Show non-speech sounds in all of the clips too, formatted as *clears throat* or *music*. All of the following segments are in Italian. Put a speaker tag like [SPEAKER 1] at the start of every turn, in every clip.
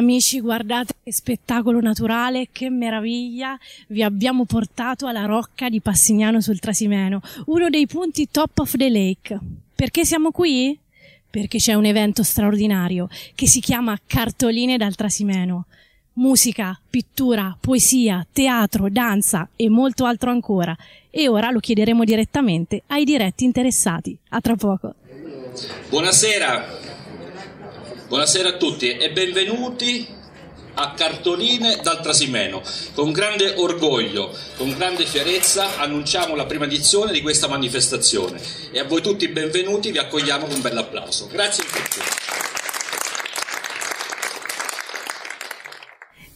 [SPEAKER 1] Amici, guardate che spettacolo naturale, che meraviglia! Vi abbiamo portato alla rocca di Passignano sul Trasimeno, uno dei punti top of the lake. Perché siamo qui? Perché c'è un evento straordinario che si chiama Cartoline dal Trasimeno. Musica, pittura, poesia, teatro, danza e molto altro ancora. E ora lo chiederemo direttamente ai diretti interessati. A tra poco.
[SPEAKER 2] Buonasera, buonasera a tutti e benvenuti a Cartoline dal Trasimeno. Con grande orgoglio, con grande fierezza annunciamo la prima edizione di questa manifestazione e a voi tutti benvenuti, vi accogliamo con un bel applauso. Grazie a tutti.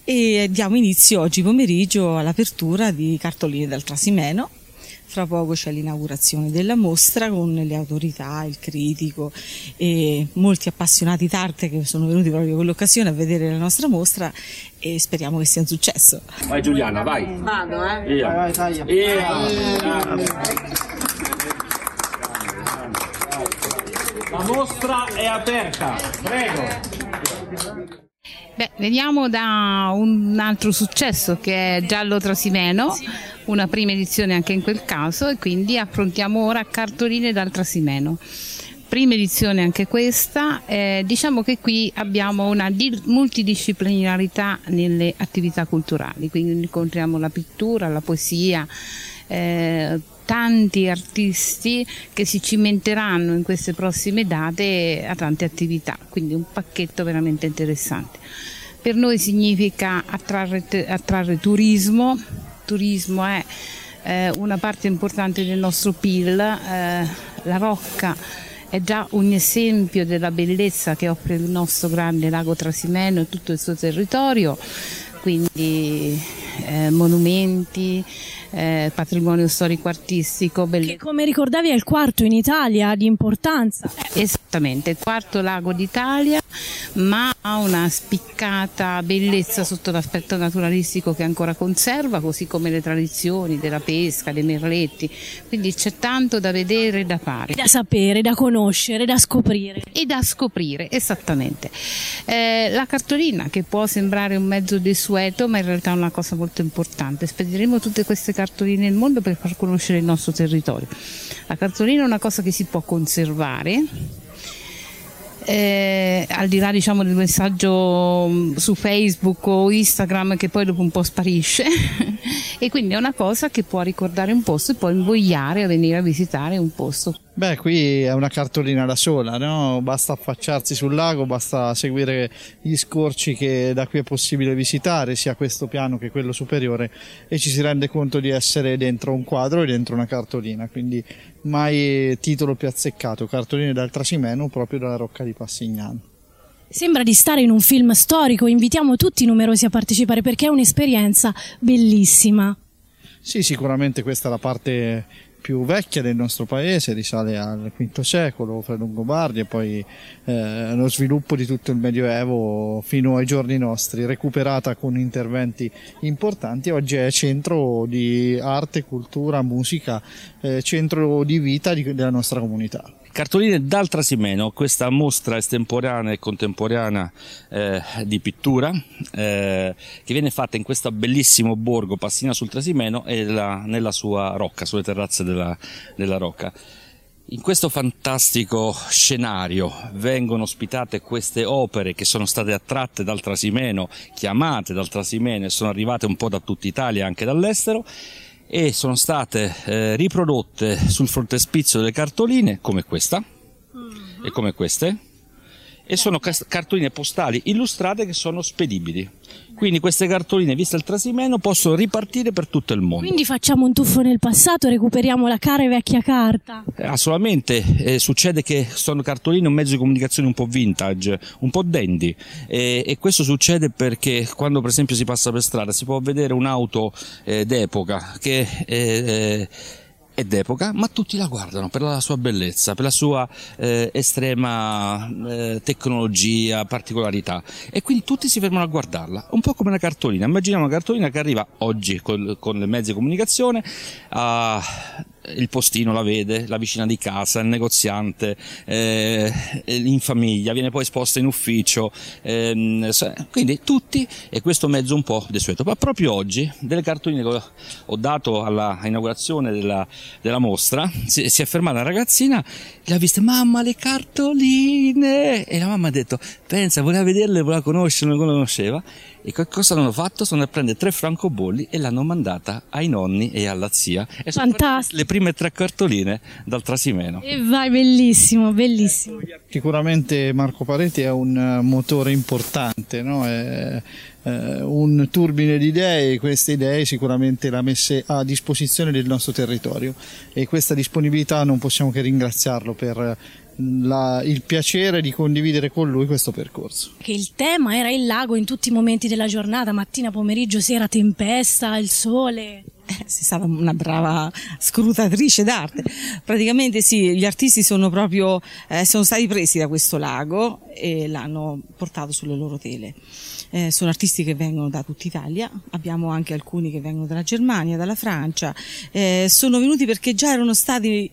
[SPEAKER 3] E diamo inizio oggi pomeriggio all'apertura di Cartoline dal Trasimeno fra poco c'è l'inaugurazione della mostra con le autorità, il critico e molti appassionati d'arte che sono venuti proprio con l'occasione a vedere la nostra mostra e speriamo che sia un successo.
[SPEAKER 2] Vai Giuliana, vai.
[SPEAKER 4] Vado, eh?
[SPEAKER 2] Via.
[SPEAKER 4] Vai, vai,
[SPEAKER 2] Via. La mostra è aperta, prego.
[SPEAKER 5] Beh, veniamo da un altro successo che è Giallo Trasimeno, una prima edizione anche in quel caso e quindi affrontiamo ora Cartoline dal Trasimeno. Prima edizione anche questa, eh, diciamo che qui abbiamo una di- multidisciplinarità nelle attività culturali, quindi incontriamo la pittura, la poesia, eh, tanti artisti che si cimenteranno in queste prossime date a tante attività, quindi un pacchetto veramente interessante. Per noi significa attrarre, attrarre turismo, turismo è eh, una parte importante del nostro PIL, eh, la Rocca è già un esempio della bellezza che offre il nostro grande lago Trasimeno e tutto il suo territorio, quindi eh, monumenti, eh, patrimonio storico-artistico.
[SPEAKER 1] Che come ricordavi è il quarto in Italia di importanza.
[SPEAKER 5] Esattamente, il quarto lago d'Italia, ma ha una spiccata bellezza sotto l'aspetto naturalistico che ancora conserva, così come le tradizioni della pesca, dei merletti. Quindi c'è tanto da vedere e da fare.
[SPEAKER 1] Da sapere, da conoscere, da scoprire.
[SPEAKER 5] E da scoprire, esattamente. Eh, la cartolina, che può sembrare un mezzo desueto, ma in realtà è una cosa molto importante. Spediremo tutte queste cartoline nel mondo per far conoscere il nostro territorio. La cartolina è una cosa che si può conservare, eh, al di là diciamo, del messaggio mm, su Facebook o Instagram che poi dopo un po' sparisce *laughs* e quindi è una cosa che può ricordare un posto e può invogliare a venire a visitare un posto.
[SPEAKER 6] Beh, qui è una cartolina da sola, no? basta affacciarsi sul lago, basta seguire gli scorci che da qui è possibile visitare, sia questo piano che quello superiore, e ci si rende conto di essere dentro un quadro e dentro una cartolina, quindi mai titolo più azzeccato, cartoline dal Trasimeno proprio dalla Rocca di Passignano.
[SPEAKER 1] Sembra di stare in un film storico, invitiamo tutti i numerosi a partecipare perché è un'esperienza bellissima.
[SPEAKER 6] Sì, sicuramente questa è la parte più vecchia del nostro paese, risale al V secolo, fra Longobardi e poi eh, lo sviluppo di tutto il Medioevo fino ai giorni nostri, recuperata con interventi importanti, oggi è centro di arte, cultura, musica, eh, centro di vita di, della nostra comunità.
[SPEAKER 2] Cartoline dal Trasimeno, questa mostra estemporanea e contemporanea eh, di pittura eh, che viene fatta in questo bellissimo borgo Passina sul Trasimeno e la, nella sua rocca, sulle terrazze della, della rocca. In questo fantastico scenario vengono ospitate queste opere che sono state attratte dal Trasimeno, chiamate dal Trasimeno e sono arrivate un po' da tutta Italia e anche dall'estero e sono state eh, riprodotte sul frontespizio delle cartoline come questa. E come queste e sono cartoline postali illustrate che sono spedibili. Quindi queste cartoline, viste il trasimeno, possono ripartire per tutto il mondo.
[SPEAKER 1] Quindi facciamo un tuffo nel passato, recuperiamo la cara e vecchia carta.
[SPEAKER 2] Eh, assolutamente, eh, succede che sono cartoline un mezzo di comunicazione un po' vintage, un po' dandy eh, e questo succede perché quando per esempio si passa per strada si può vedere un'auto eh, d'epoca che eh, è d'epoca, ma tutti la guardano per la sua bellezza, per la sua eh, estrema eh, tecnologia, particolarità e quindi tutti si fermano a guardarla, un po' come una cartolina. Immaginiamo una cartolina che arriva oggi con, con le mezzi di comunicazione a il postino la vede, la vicina di casa, il negoziante, eh, in famiglia, viene poi esposta in ufficio, ehm, quindi tutti e questo mezzo un po' desueto. Ma proprio oggi, delle cartoline che ho dato alla inaugurazione della, della mostra, si, si, è fermata una ragazzina, le ha viste, mamma le cartoline! E la mamma ha detto, pensa, voleva vederle, voleva conoscerle, non conosceva. E cosa hanno fatto? Sono a prendere tre francobolli e l'hanno mandata ai nonni e alla zia. E
[SPEAKER 1] Fantastico.
[SPEAKER 2] Le prime tre cartoline dal Trasimeno.
[SPEAKER 1] E vai, bellissimo, bellissimo.
[SPEAKER 6] Sicuramente Marco Pareti è un eh, motore importante, no? è, è un turbine di idee e queste idee sicuramente le ha messe a disposizione del nostro territorio e questa disponibilità non possiamo che ringraziarlo per la, il piacere di condividere con lui questo percorso.
[SPEAKER 1] Che il tema era il lago in tutti i momenti della giornata, mattina, pomeriggio, sera, tempesta, il sole.
[SPEAKER 3] Eh, sei stata una brava scrutatrice d'arte. Praticamente sì, gli artisti sono proprio, eh, sono stati presi da questo lago e l'hanno portato sulle loro tele. Eh, sono artisti che vengono da tutta Italia, abbiamo anche alcuni che vengono dalla Germania, dalla Francia, eh, sono venuti perché già erano stati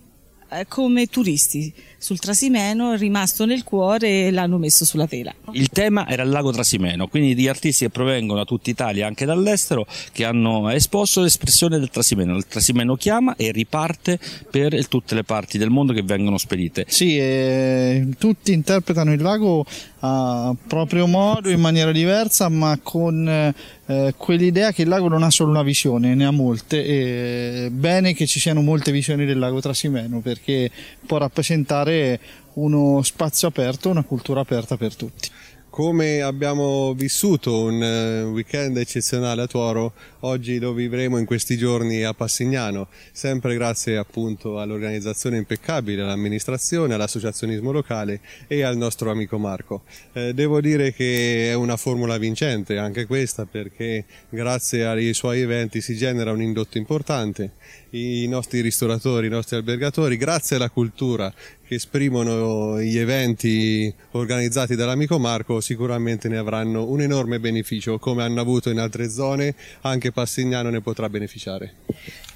[SPEAKER 3] eh, come turisti sul Trasimeno, è rimasto nel cuore e l'hanno messo sulla tela.
[SPEAKER 2] Il tema era il lago Trasimeno, quindi di artisti che provengono da tutta Italia, anche dall'estero, che hanno esposto l'espressione del Trasimeno. Il Trasimeno chiama e riparte per tutte le parti del mondo che vengono spedite.
[SPEAKER 6] Sì, eh, tutti interpretano il lago a proprio modo, in maniera diversa, ma con eh, quell'idea che il lago non ha solo una visione, ne ha molte. E bene che ci siano molte visioni del lago Trasimeno perché può rappresentare uno spazio aperto, una cultura aperta per tutti.
[SPEAKER 4] Come abbiamo vissuto un eh, weekend eccezionale a Tuoro, oggi lo vivremo in questi giorni a Passignano, sempre grazie appunto all'organizzazione impeccabile, all'amministrazione, all'associazionismo locale e al nostro amico Marco. Eh, devo dire che è una formula vincente anche questa perché grazie ai suoi eventi si genera un indotto importante, i nostri ristoratori, i nostri albergatori, grazie alla cultura che esprimono gli eventi organizzati dall'amico Marco sicuramente ne avranno un enorme beneficio come hanno avuto in altre zone. Anche Passignano ne potrà beneficiare.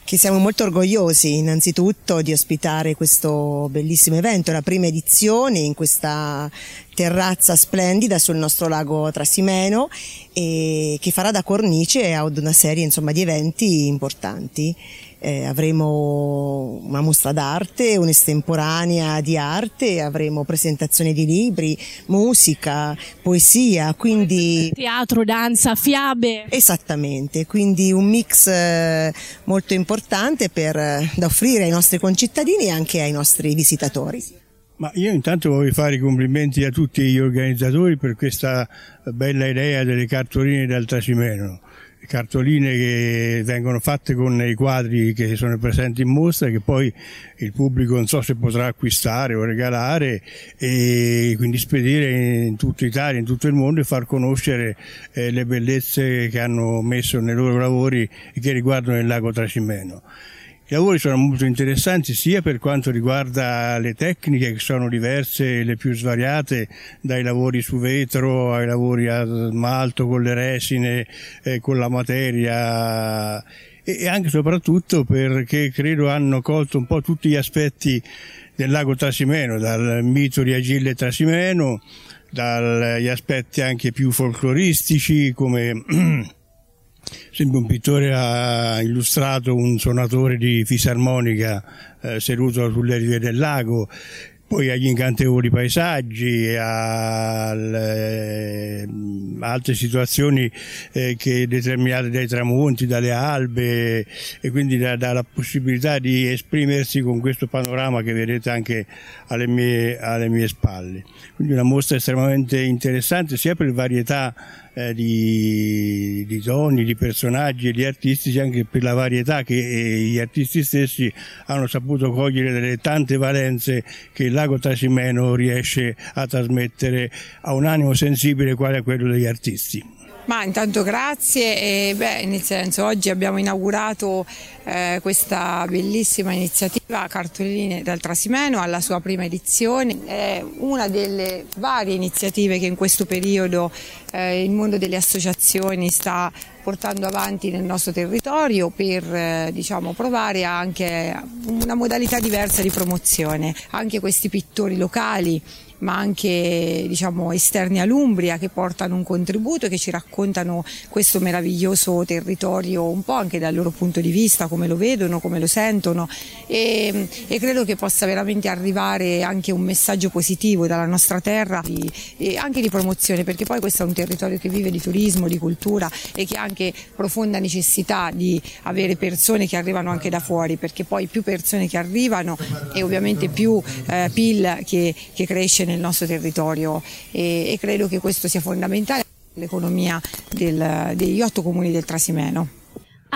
[SPEAKER 7] Che siamo molto orgogliosi innanzitutto di ospitare questo bellissimo evento, la prima edizione in questa terrazza splendida sul nostro lago Trasimeno e che farà da cornice ad una serie insomma, di eventi importanti eh, avremo una mostra d'arte, un'estemporanea di arte, avremo presentazioni di libri, musica, poesia, quindi...
[SPEAKER 1] Teatro, danza, fiabe.
[SPEAKER 7] Esattamente, quindi un mix eh, molto importante per, da offrire ai nostri concittadini e anche ai nostri visitatori.
[SPEAKER 8] Ma io intanto voglio fare i complimenti a tutti gli organizzatori per questa bella idea delle cartoline del Trasimeno cartoline che vengono fatte con i quadri che sono presenti in mostra che poi il pubblico non so se potrà acquistare o regalare e quindi spedire in tutta Italia, in tutto il mondo e far conoscere eh, le bellezze che hanno messo nei loro lavori e che riguardano il lago Tracimeno. I lavori sono molto interessanti sia per quanto riguarda le tecniche che sono diverse le più svariate, dai lavori su vetro ai lavori a smalto con le resine, eh, con la materia e anche e soprattutto perché credo hanno colto un po' tutti gli aspetti del lago Trasimeno, dal mito di Agille Trasimeno, dagli aspetti anche più folcloristici come *clears throat* Sempre un pittore ha illustrato un suonatore di fisarmonica eh, seduto sulle rive del lago, poi agli incantevoli paesaggi, a eh, altre situazioni eh, che determinate dai tramonti, dalle albe e quindi dalla da possibilità di esprimersi con questo panorama che vedete anche alle mie, alle mie spalle. Quindi una mostra estremamente interessante sia per varietà eh, di, di, toni, di personaggi e di artisti, anche per la varietà che eh, gli artisti stessi hanno saputo cogliere delle tante valenze che il lago Trasimeno riesce a trasmettere a un animo sensibile quale è quello degli artisti.
[SPEAKER 9] Ma intanto grazie e beh, nel senso oggi abbiamo inaugurato eh, questa bellissima iniziativa Cartoline dal Trasimeno alla sua prima edizione, è una delle varie iniziative che in questo periodo eh, il mondo delle associazioni sta portando avanti nel nostro territorio per eh, diciamo, provare anche una modalità diversa di promozione. Anche questi pittori locali ma anche diciamo, esterni all'Umbria che portano un contributo e che ci raccontano questo meraviglioso territorio un po' anche dal loro punto di vista, come lo vedono, come lo sentono. E, e credo che possa veramente arrivare anche un messaggio positivo dalla nostra terra di, e anche di promozione perché poi questo è un territorio che vive di turismo, di cultura e che ha anche profonda necessità di avere persone che arrivano anche da fuori perché poi più persone che arrivano e ovviamente più eh, PIL che, che cresce nel nostro territorio e, e credo che questo sia fondamentale per l'economia del, degli otto comuni del Trasimeno.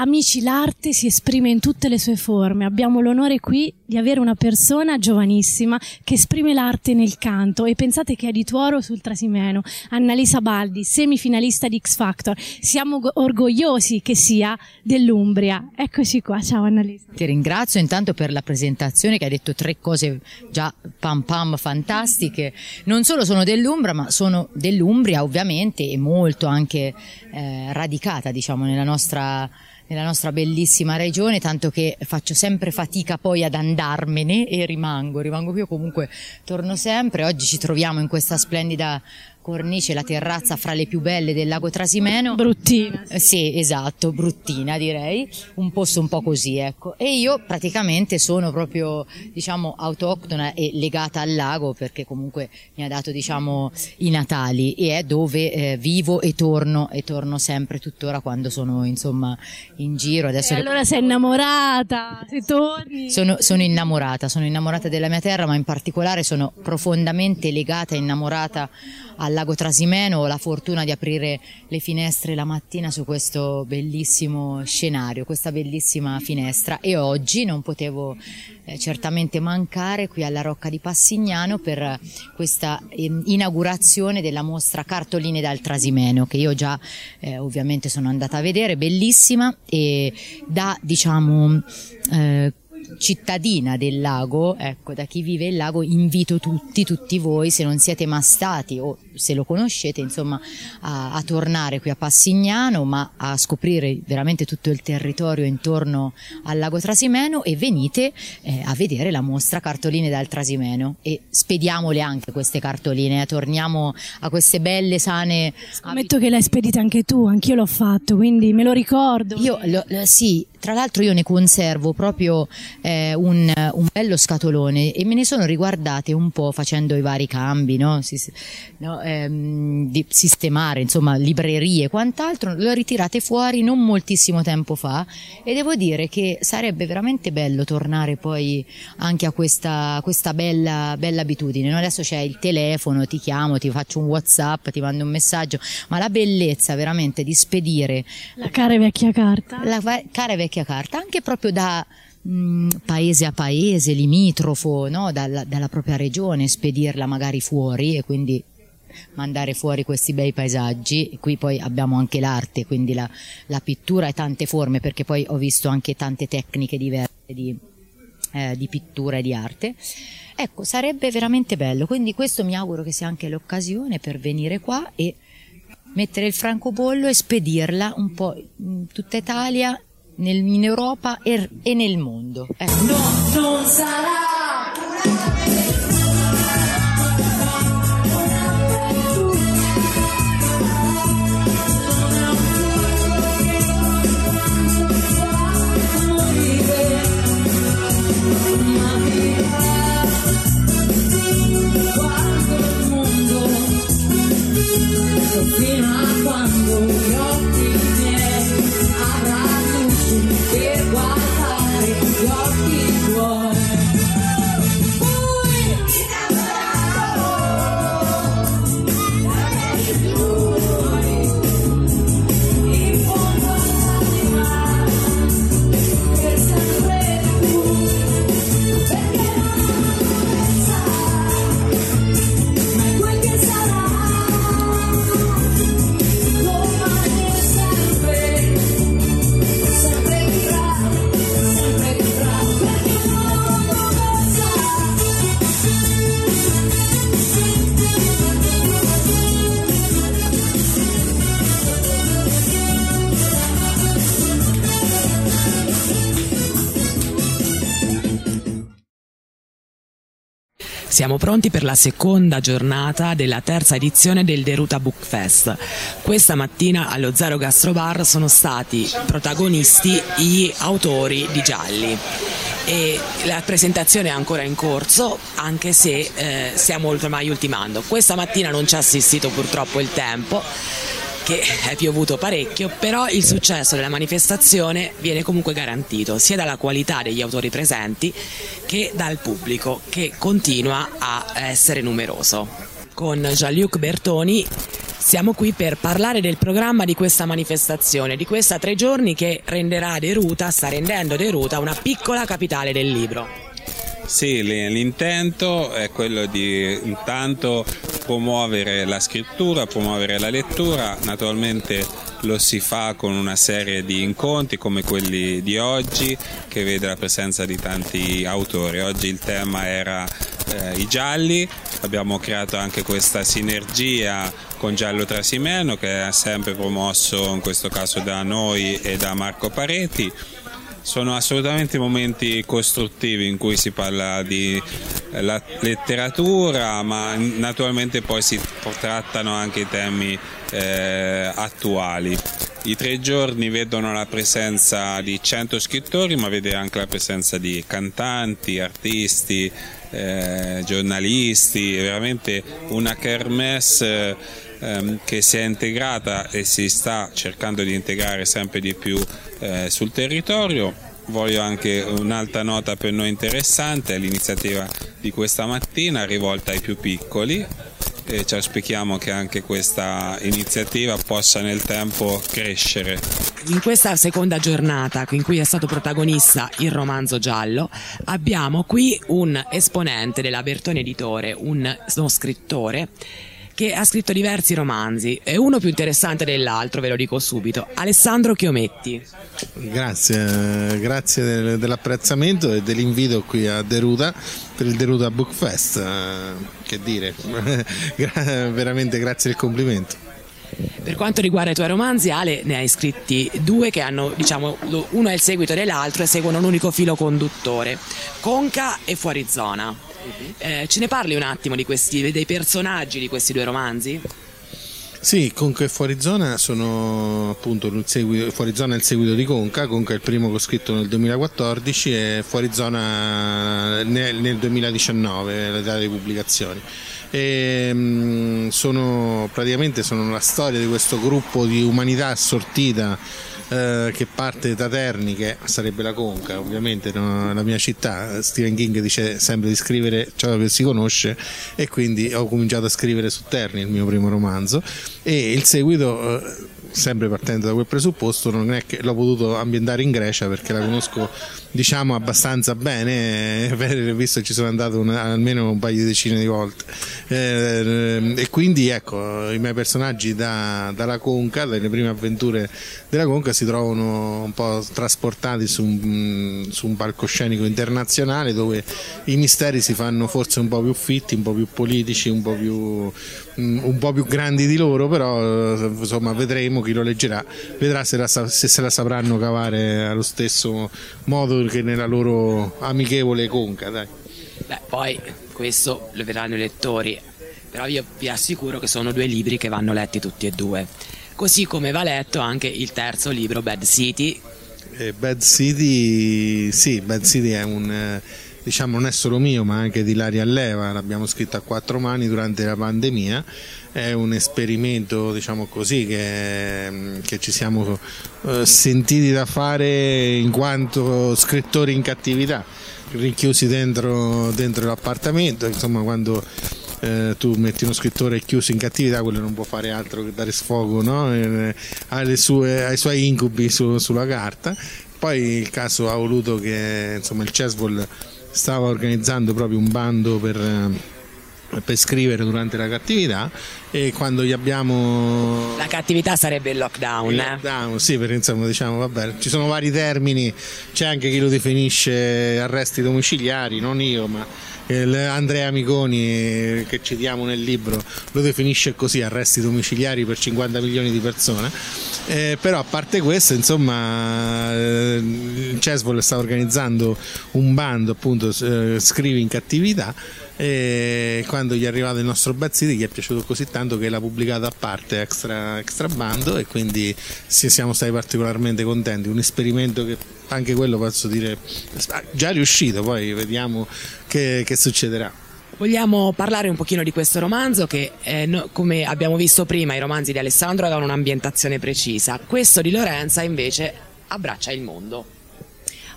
[SPEAKER 1] Amici, l'arte si esprime in tutte le sue forme. Abbiamo l'onore qui di avere una persona giovanissima che esprime l'arte nel canto e pensate che è di Tuoro sul Trasimeno, Annalisa Baldi, semifinalista di X Factor. Siamo orgogliosi che sia dell'Umbria. Eccoci qua, ciao Annalisa.
[SPEAKER 10] Ti ringrazio intanto per la presentazione che hai detto tre cose già pam pam fantastiche. Non solo sono dell'Umbria, ma sono dell'Umbria ovviamente e molto anche eh, radicata diciamo nella nostra nella nostra bellissima regione, tanto che faccio sempre fatica poi ad andarmene e rimango, rimango qui comunque torno sempre. Oggi ci troviamo in questa splendida cornice, la terrazza fra le più belle del lago Trasimeno.
[SPEAKER 1] Bruttina.
[SPEAKER 10] Eh, sì, esatto, bruttina direi, un posto un po' così, ecco. E io praticamente sono proprio, diciamo, autoctona e legata al lago perché comunque mi ha dato, diciamo, i Natali e è dove eh, vivo e torno e torno sempre tuttora quando sono, insomma, in giro. Adesso
[SPEAKER 1] e allora sei innamorata, se torni.
[SPEAKER 10] Sono, sono innamorata, sono innamorata della mia terra, ma in particolare sono profondamente legata e innamorata al lago Trasimeno, ho la fortuna di aprire le finestre la mattina su questo bellissimo scenario, questa bellissima finestra. E oggi non potevo eh, certamente mancare qui alla Rocca di Passignano per questa eh, inaugurazione della mostra Cartoline dal Trasimeno che io già eh, ovviamente sono andata a vedere, bellissima e da diciamo eh, cittadina del lago, ecco, da chi vive il lago, invito tutti, tutti voi, se non siete mai stati o se lo conoscete, insomma, a, a, tornare qui a Passignano, ma a scoprire veramente tutto il territorio intorno al lago Trasimeno e venite eh, a vedere la mostra Cartoline dal Trasimeno e spediamole anche queste cartoline, eh, torniamo a queste belle, sane...
[SPEAKER 1] Scommetto che l'hai spedita anche tu, anch'io l'ho fatto, quindi me lo ricordo.
[SPEAKER 10] Io, lo, sì, tra l'altro io ne conservo proprio eh, un, un, bello scatolone e me ne sono riguardate un po' facendo i vari cambi, no? Si, no? Ehm, di sistemare, insomma, librerie e quant'altro, le ho ritirate fuori non moltissimo tempo fa e devo dire che sarebbe veramente bello tornare poi anche a questa, questa bella, bella abitudine. No? Adesso c'è il telefono, ti chiamo, ti faccio un WhatsApp, ti mando un messaggio, ma la bellezza veramente di spedire
[SPEAKER 1] la cara vecchia carta,
[SPEAKER 10] la cara vecchia carta, anche proprio da mm, paese a paese, limitrofo, no? dalla, dalla, propria regione, spedirla magari fuori e quindi mandare fuori questi bei paesaggi. Qui poi abbiamo anche l'arte, quindi la, la pittura e tante forme, perché poi ho visto anche tante tecniche diverse di, eh, di pittura e di arte. Ecco, sarebbe veramente bello, quindi questo mi auguro che sia anche l'occasione per venire qua e mettere il francobollo e spedirla un po' in tutta Italia, nel, in Europa e, e nel mondo. Ecco. No, non sarà
[SPEAKER 11] fino a quando gli occhi miei avranno luci per guardare gli occhi
[SPEAKER 12] Siamo pronti per la seconda giornata della terza edizione del Deruta Book Fest. Questa mattina allo Zero Gastrobar sono stati protagonisti gli autori di Gialli e la presentazione è ancora in corso anche se eh, stiamo ormai ultimando. Questa mattina non ci ha assistito purtroppo il tempo che è piovuto parecchio, però il successo della manifestazione viene comunque garantito sia dalla qualità degli autori presenti che dal pubblico che continua a essere numeroso. Con Jean-Luc Bertoni siamo qui per parlare del programma di questa manifestazione, di questa tre giorni che renderà Deruta, sta rendendo Deruta una piccola capitale del libro.
[SPEAKER 13] Sì, l'intento è quello di intanto promuovere la scrittura, promuovere la lettura, naturalmente lo si fa con una serie di incontri come quelli di oggi che vede la presenza di tanti autori. Oggi il tema era eh, i gialli, abbiamo creato anche questa sinergia con Giallo Trasimeno che è sempre promosso in questo caso da noi e da Marco Pareti sono assolutamente momenti costruttivi in cui si parla di eh, letteratura, ma naturalmente poi si trattano anche i temi eh, attuali. I tre giorni vedono la presenza di 100 scrittori, ma vede anche la presenza di cantanti, artisti, eh, giornalisti, è veramente una kermesse ehm, che si è integrata e si sta cercando di integrare sempre di più eh, sul territorio. Voglio anche un'altra nota per noi interessante, l'iniziativa di questa mattina rivolta ai più piccoli e ci auspichiamo che anche questa iniziativa possa nel tempo crescere.
[SPEAKER 12] In questa seconda giornata in cui è stato protagonista il romanzo giallo, abbiamo qui un esponente della Bertone Editore, un, uno scrittore che ha scritto diversi romanzi e uno più interessante dell'altro, ve lo dico subito, Alessandro Chiometti.
[SPEAKER 14] Grazie, grazie del, dell'apprezzamento e dell'invito qui a Deruta per il Deruta Book Fest, eh, che dire, *laughs* veramente grazie del complimento.
[SPEAKER 12] Per quanto riguarda i tuoi romanzi, Ale, ne hai scritti due che hanno, diciamo, uno è il seguito dell'altro e seguono un unico filo conduttore, Conca e Fuori Zona. Eh, ce ne parli un attimo questi, dei personaggi di questi due romanzi?
[SPEAKER 14] Sì, Conca e Fuori Zona sono appunto seguito, Fuori Zona è il seguito di Conca, Conca è il primo che ho scritto nel 2014 e Fuori Zona nel, nel 2019, la data di pubblicazioni. E, mh, sono praticamente sono la storia di questo gruppo di umanità assortita eh, che parte da Terni, che sarebbe la Conca, ovviamente no, la mia città. Stephen King dice sempre di scrivere ciò che si conosce e quindi ho cominciato a scrivere su Terni, il mio primo romanzo, e il seguito. Eh, sempre partendo da quel presupposto, non è che l'ho potuto ambientare in Grecia perché la conosco diciamo abbastanza bene, visto che ci sono andato una, almeno un paio di decine di volte. Eh, e quindi ecco, i miei personaggi da, dalla Conca, dalle prime avventure della Conca, si trovano un po' trasportati su un, su un palcoscenico internazionale dove i misteri si fanno forse un po' più fitti, un po' più politici, un po' più un po' più grandi di loro, però insomma vedremo chi lo leggerà, vedrà se, la, se se la sapranno cavare allo stesso modo che nella loro amichevole conca. Dai.
[SPEAKER 12] Beh, poi questo lo vedranno i lettori, però io vi assicuro che sono due libri che vanno letti tutti e due. Così come va letto anche il terzo libro, Bad City.
[SPEAKER 14] Eh, Bad City, sì, Bad City è un... Eh, diciamo non è solo mio ma anche di Laria Alleva, l'abbiamo scritto a quattro mani durante la pandemia, è un esperimento diciamo così che, che ci siamo eh, sentiti da fare in quanto scrittori in cattività, rinchiusi dentro, dentro l'appartamento, insomma quando eh, tu metti uno scrittore chiuso in cattività, quello non può fare altro che dare sfogo no? eh, sue, ai suoi incubi su, sulla carta. Poi il caso ha voluto che insomma, il Cesbol stava organizzando proprio un bando per, eh, per scrivere durante la cattività e quando gli abbiamo
[SPEAKER 12] la cattività sarebbe il lockdown, il
[SPEAKER 14] eh? lockdown sì perché insomma diciamo vabbè ci sono vari termini c'è anche chi lo definisce arresti domiciliari non io ma Andrea Miconi che citiamo nel libro lo definisce così arresti domiciliari per 50 milioni di persone. Eh, però a parte questo insomma eh, il Cesvol sta organizzando un bando appunto eh, scrivi in cattività e quando gli è arrivato il nostro Bad City gli è piaciuto così tanto che l'ha pubblicato a parte extra, extra bando e quindi siamo stati particolarmente contenti, un esperimento che anche quello posso dire già riuscito, poi vediamo che, che succederà.
[SPEAKER 12] Vogliamo parlare un pochino di questo romanzo che, eh, no, come abbiamo visto prima, i romanzi di Alessandro avevano un'ambientazione precisa. Questo di Lorenza invece abbraccia il mondo.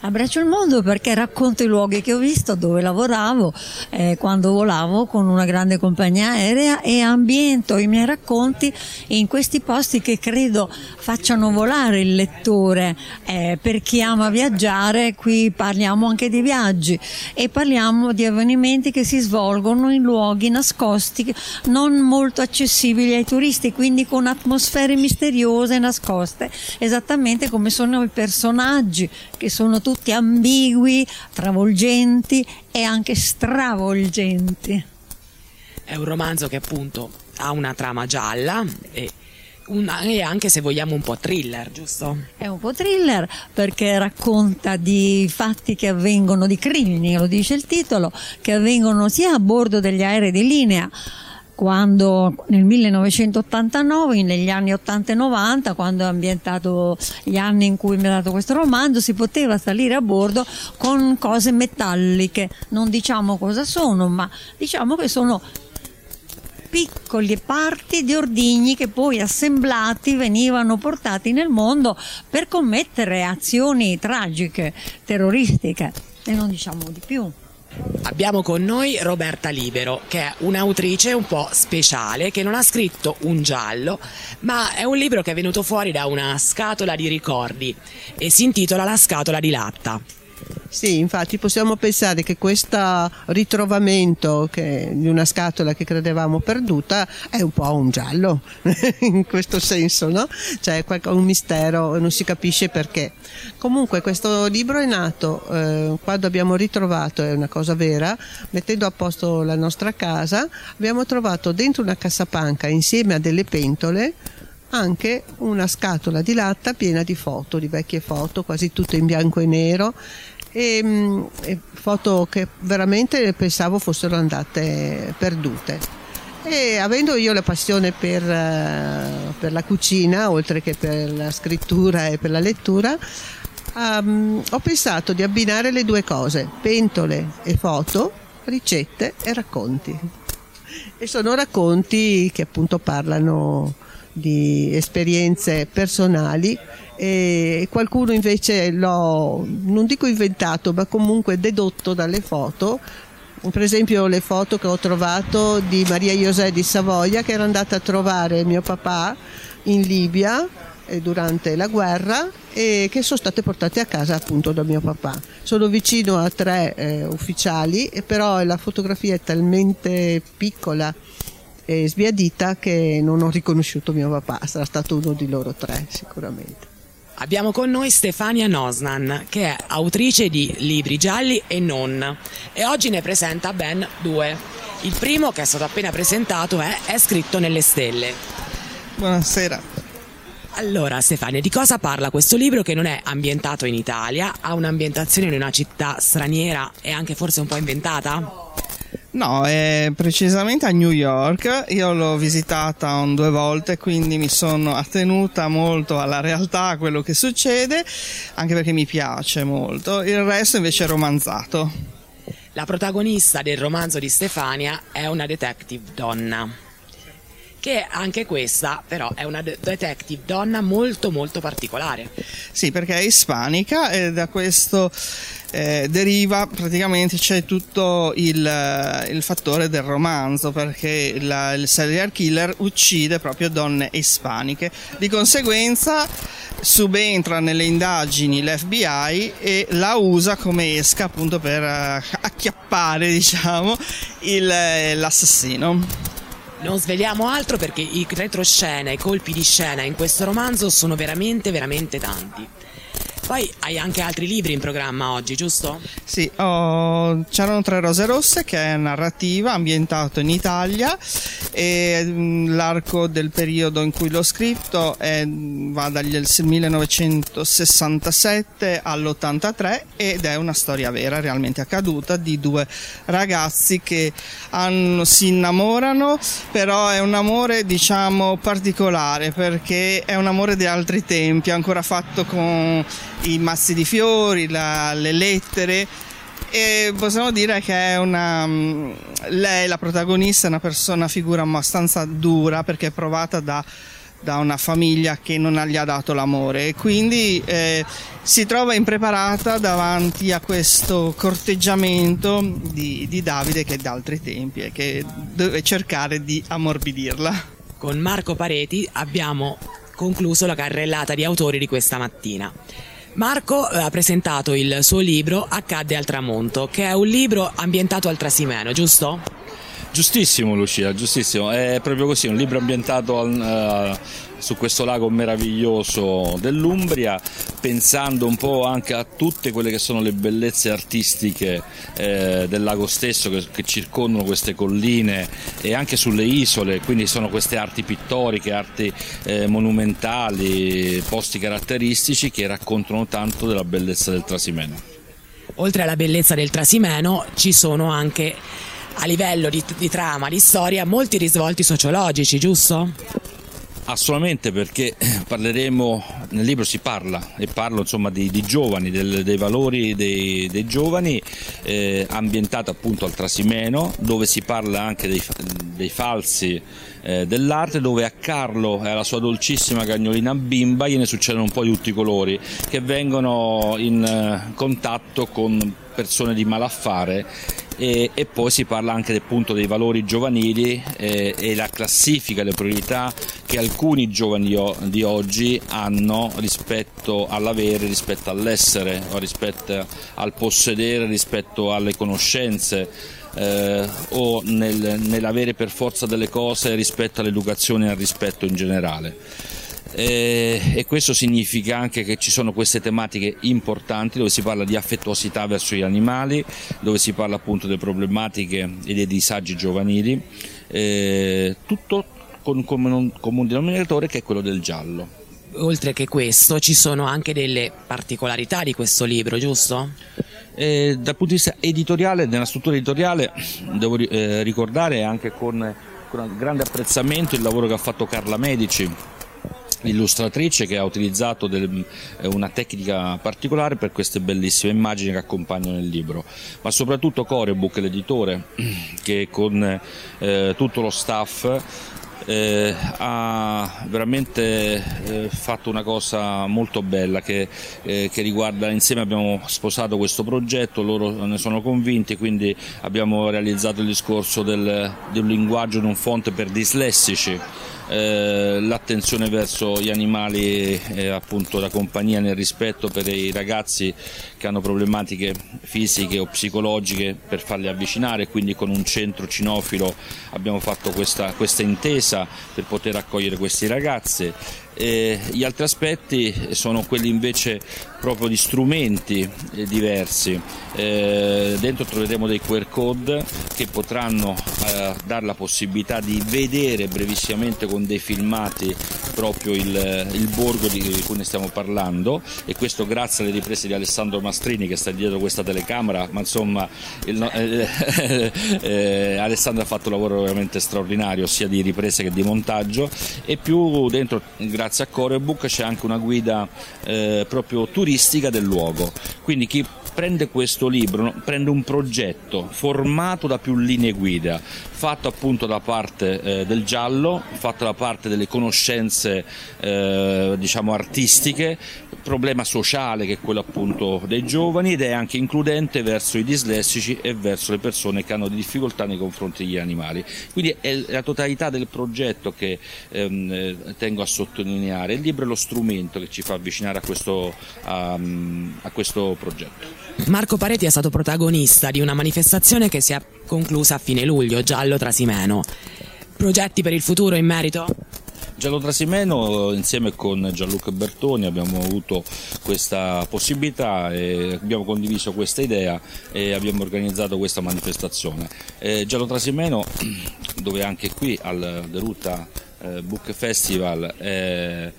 [SPEAKER 15] Abbraccio il mondo perché racconto i luoghi che ho visto, dove lavoravo, eh, quando volavo con una grande compagnia aerea e ambiento i miei racconti in questi posti che credo facciano volare il lettore. Eh, per chi ama viaggiare, qui parliamo anche di viaggi e parliamo di avvenimenti che si svolgono in luoghi nascosti, non molto accessibili ai turisti, quindi con atmosfere misteriose nascoste, esattamente come sono i personaggi che sono tutti tutti ambigui, travolgenti e anche stravolgenti.
[SPEAKER 12] È un romanzo che appunto ha una trama gialla e, una, e anche se vogliamo un po' thriller, giusto?
[SPEAKER 15] È un po' thriller perché racconta di fatti che avvengono, di crimini, lo dice il titolo, che avvengono sia a bordo degli aerei di linea quando nel 1989, negli anni 80 e 90, quando è ambientato gli anni in cui mi ha dato questo romanzo, si poteva salire a bordo con cose metalliche. Non diciamo cosa sono, ma diciamo che sono piccole parti di ordigni che poi assemblati venivano portati nel mondo per commettere azioni tragiche, terroristiche e non diciamo di più.
[SPEAKER 12] Abbiamo con noi Roberta Libero, che è un'autrice un po' speciale, che non ha scritto un giallo, ma è un libro che è venuto fuori da una scatola di ricordi e si intitola La scatola di latta.
[SPEAKER 16] Sì, infatti possiamo pensare che questo ritrovamento che, di una scatola che credevamo perduta è un po' un giallo, *laughs* in questo senso, no? Cioè un mistero, non si capisce perché. Comunque questo libro è nato eh, quando abbiamo ritrovato, è una cosa vera, mettendo a posto la nostra casa, abbiamo trovato dentro una cassapanca insieme a delle pentole anche una scatola di latta piena di foto, di vecchie foto, quasi tutte in bianco e nero e, mm, e foto che veramente pensavo fossero andate perdute. E avendo io la passione per, uh, per, la cucina, oltre che per la scrittura e per la lettura, um, ho pensato di abbinare le due cose, pentole e foto, ricette e racconti. E sono racconti che appunto parlano di esperienze personali e qualcuno invece l'ho, non dico inventato, ma comunque dedotto dalle foto. Per esempio le foto che ho trovato di Maria José di Savoia che era andata a trovare mio papà in Libia eh, durante la guerra e che sono state portate a casa appunto da mio papà. Sono vicino a tre eh, ufficiali, però la fotografia è talmente piccola e sbiadita che non ho riconosciuto mio papà, sarà stato uno di loro tre sicuramente.
[SPEAKER 12] Abbiamo con noi Stefania Nosnan, che è autrice di libri gialli e non, e oggi ne presenta ben due. Il primo, che è stato appena presentato, è È scritto nelle stelle.
[SPEAKER 17] Buonasera.
[SPEAKER 12] Allora, Stefania, di cosa parla questo libro che non è ambientato in Italia, ha un'ambientazione in una città straniera e anche forse un po' inventata?
[SPEAKER 17] No, è precisamente a New York. Io l'ho visitata un due volte, quindi mi sono attenuta molto alla realtà, a quello che succede, anche perché mi piace molto. Il resto invece è romanzato.
[SPEAKER 12] La protagonista del romanzo di Stefania è una detective donna che anche questa però è una detective donna molto molto particolare.
[SPEAKER 17] Sì, perché è ispanica e da questo eh, deriva praticamente c'è tutto il, eh, il, fattore del romanzo perché la, il serial killer uccide proprio donne ispaniche. Di conseguenza subentra nelle indagini l'FBI e la usa come esca appunto per uh, acchiappare *laughs* diciamo il, eh, l'assassino.
[SPEAKER 12] Non sveliamo altro perché i retroscena, i colpi di scena in questo romanzo sono veramente, veramente tanti. Poi hai anche altri libri in programma oggi, giusto?
[SPEAKER 17] Sì, oh, c'erano Tre Rose Rosse che è narrativa ambientato in Italia e mm, l'arco del periodo in cui l'ho scritto è, va dal 1967 all'83 ed è una storia vera, realmente accaduta, di due ragazzi che hanno, si innamorano, però è un amore diciamo particolare perché è un amore di altri tempi, ancora fatto con i mazzi di fiori, la, le lettere. E possiamo dire che è una lei la protagonista è una persona figura abbastanza dura perché è provata da, da una famiglia che non gli ha dato l'amore. E quindi eh, si trova impreparata davanti a questo corteggiamento di, di Davide che è da altri tempi e che deve cercare di ammorbidirla.
[SPEAKER 12] Con Marco Pareti abbiamo concluso la carrellata di autori di questa mattina Marco eh, ha presentato il suo libro Accadde al tramonto, che è un libro ambientato al Trasimeno, giusto?
[SPEAKER 2] Giustissimo Lucia, giustissimo, è proprio così, un libro ambientato al, uh, su questo lago meraviglioso dell'Umbria, pensando un po' anche a tutte quelle che sono le bellezze artistiche eh, del lago stesso che, che, circondano queste colline e anche sulle isole, quindi sono queste arti pittoriche, arti eh, monumentali, posti caratteristici che raccontano tanto della bellezza del Trasimeno.
[SPEAKER 12] Oltre alla bellezza del Trasimeno ci sono anche a livello di, di trama, di storia, molti risvolti sociologici, giusto?
[SPEAKER 2] Assolutamente perché parleremo, nel libro si parla e parlo insomma di, di giovani, del, dei valori dei, dei giovani, eh, ambientato appunto al Trasimeno, dove si parla anche dei, dei falsi eh, dell'arte, dove a Carlo e alla sua dolcissima cagnolina bimba gliene succedono un po' di tutti i colori, che vengono in eh, contatto con persone di malaffare e, e, poi si parla anche appunto dei valori giovanili eh, e la classifica, le priorità che alcuni giovani di oggi hanno rispetto all'avere, rispetto all'essere, rispetto al possedere, rispetto alle conoscenze. Eh, o nel, nell'avere per forza delle cose rispetto all'educazione e al rispetto in generale e, e questo significa anche che ci sono queste tematiche importanti dove si parla di affettuosità verso gli animali, dove si parla appunto delle problematiche e dei disagi giovanili, eh, tutto con, con un comune denominatore che è quello del giallo.
[SPEAKER 12] Oltre che questo ci sono anche delle particolarità di questo libro, giusto?
[SPEAKER 2] Eh, dal punto di vista editoriale, nella struttura editoriale, devo eh, ricordare anche con, con grande apprezzamento il lavoro che ha fatto Carla Medici, l'illustratrice che ha utilizzato del, eh, una tecnica particolare per queste bellissime immagini che accompagnano il libro, ma soprattutto Corebook, l'editore, *clears throat* che con eh, tutto lo staff eh, ha veramente eh, fatto una cosa molto bella che, eh, che, riguarda insieme abbiamo sposato questo progetto loro ne sono convinti quindi abbiamo realizzato il discorso del, di un linguaggio in un fonte per dislessici eh, l'attenzione verso gli animali eh, appunto da compagnia nel rispetto per i ragazzi che hanno problematiche fisiche o psicologiche per farli avvicinare quindi con un centro cinofilo abbiamo fatto questa, questa intesa per poter accogliere questi ragazzi. E gli altri aspetti sono quelli invece proprio di strumenti eh, diversi. Eh, dentro troveremo dei QR code che potranno eh, dare la possibilità di vedere brevissimamente con dei filmati proprio il, il, borgo di cui ne stiamo parlando. E questo grazie alle riprese di Alessandro Mastrini che sta dietro questa telecamera, ma insomma il, eh, *laughs* eh, Alessandro ha fatto un lavoro veramente straordinario sia di riprese che di montaggio. E più dentro grazie a Corebook c'è anche una guida eh, proprio turistica del luogo, quindi chi prende questo libro, prende un progetto formato da più linee guida, fatto appunto da parte eh, del giallo, fatto da parte delle conoscenze eh, diciamo artistiche, problema sociale che è quello appunto dei giovani ed è anche includente verso i dislessici e verso le persone che hanno difficoltà nei confronti degli animali. Quindi è la totalità del progetto che ehm, eh, tengo a sottolineare. Il libro è lo strumento che ci fa avvicinare a questo, a, a questo progetto.
[SPEAKER 12] Marco Pareti è stato protagonista di una manifestazione che si è conclusa a fine luglio, Giallo Trasimeno. Progetti per il futuro in merito?
[SPEAKER 2] Giallo Trasimeno insieme con Gianluca Bertoni abbiamo avuto questa possibilità abbiamo condiviso questa idea e abbiamo organizzato questa manifestazione. Eh, Giallo Trasimeno *clears throat* dove anche qui al Deruta eh, Book Festival è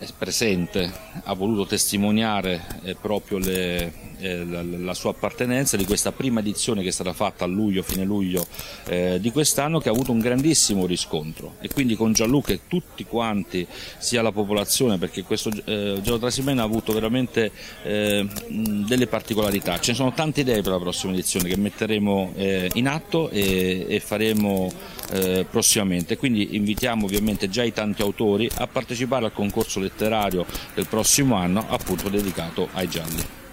[SPEAKER 2] è presente, ha voluto testimoniare eh, proprio le, eh, la, la, sua appartenenza di questa prima edizione che è stata fatta a luglio, fine luglio eh, di quest'anno che ha avuto un grandissimo riscontro e quindi con Gianluca e tutti quanti, sia la popolazione perché questo eh, Gelo Trasimeno ha avuto veramente eh, delle particolarità, ce ne sono tante idee per la prossima edizione che metteremo eh, in atto e, e faremo eh, prossimamente. Quindi invitiamo ovviamente già i tanti autori a partecipare al concorso letterario del prossimo anno appunto dedicato ai gialli.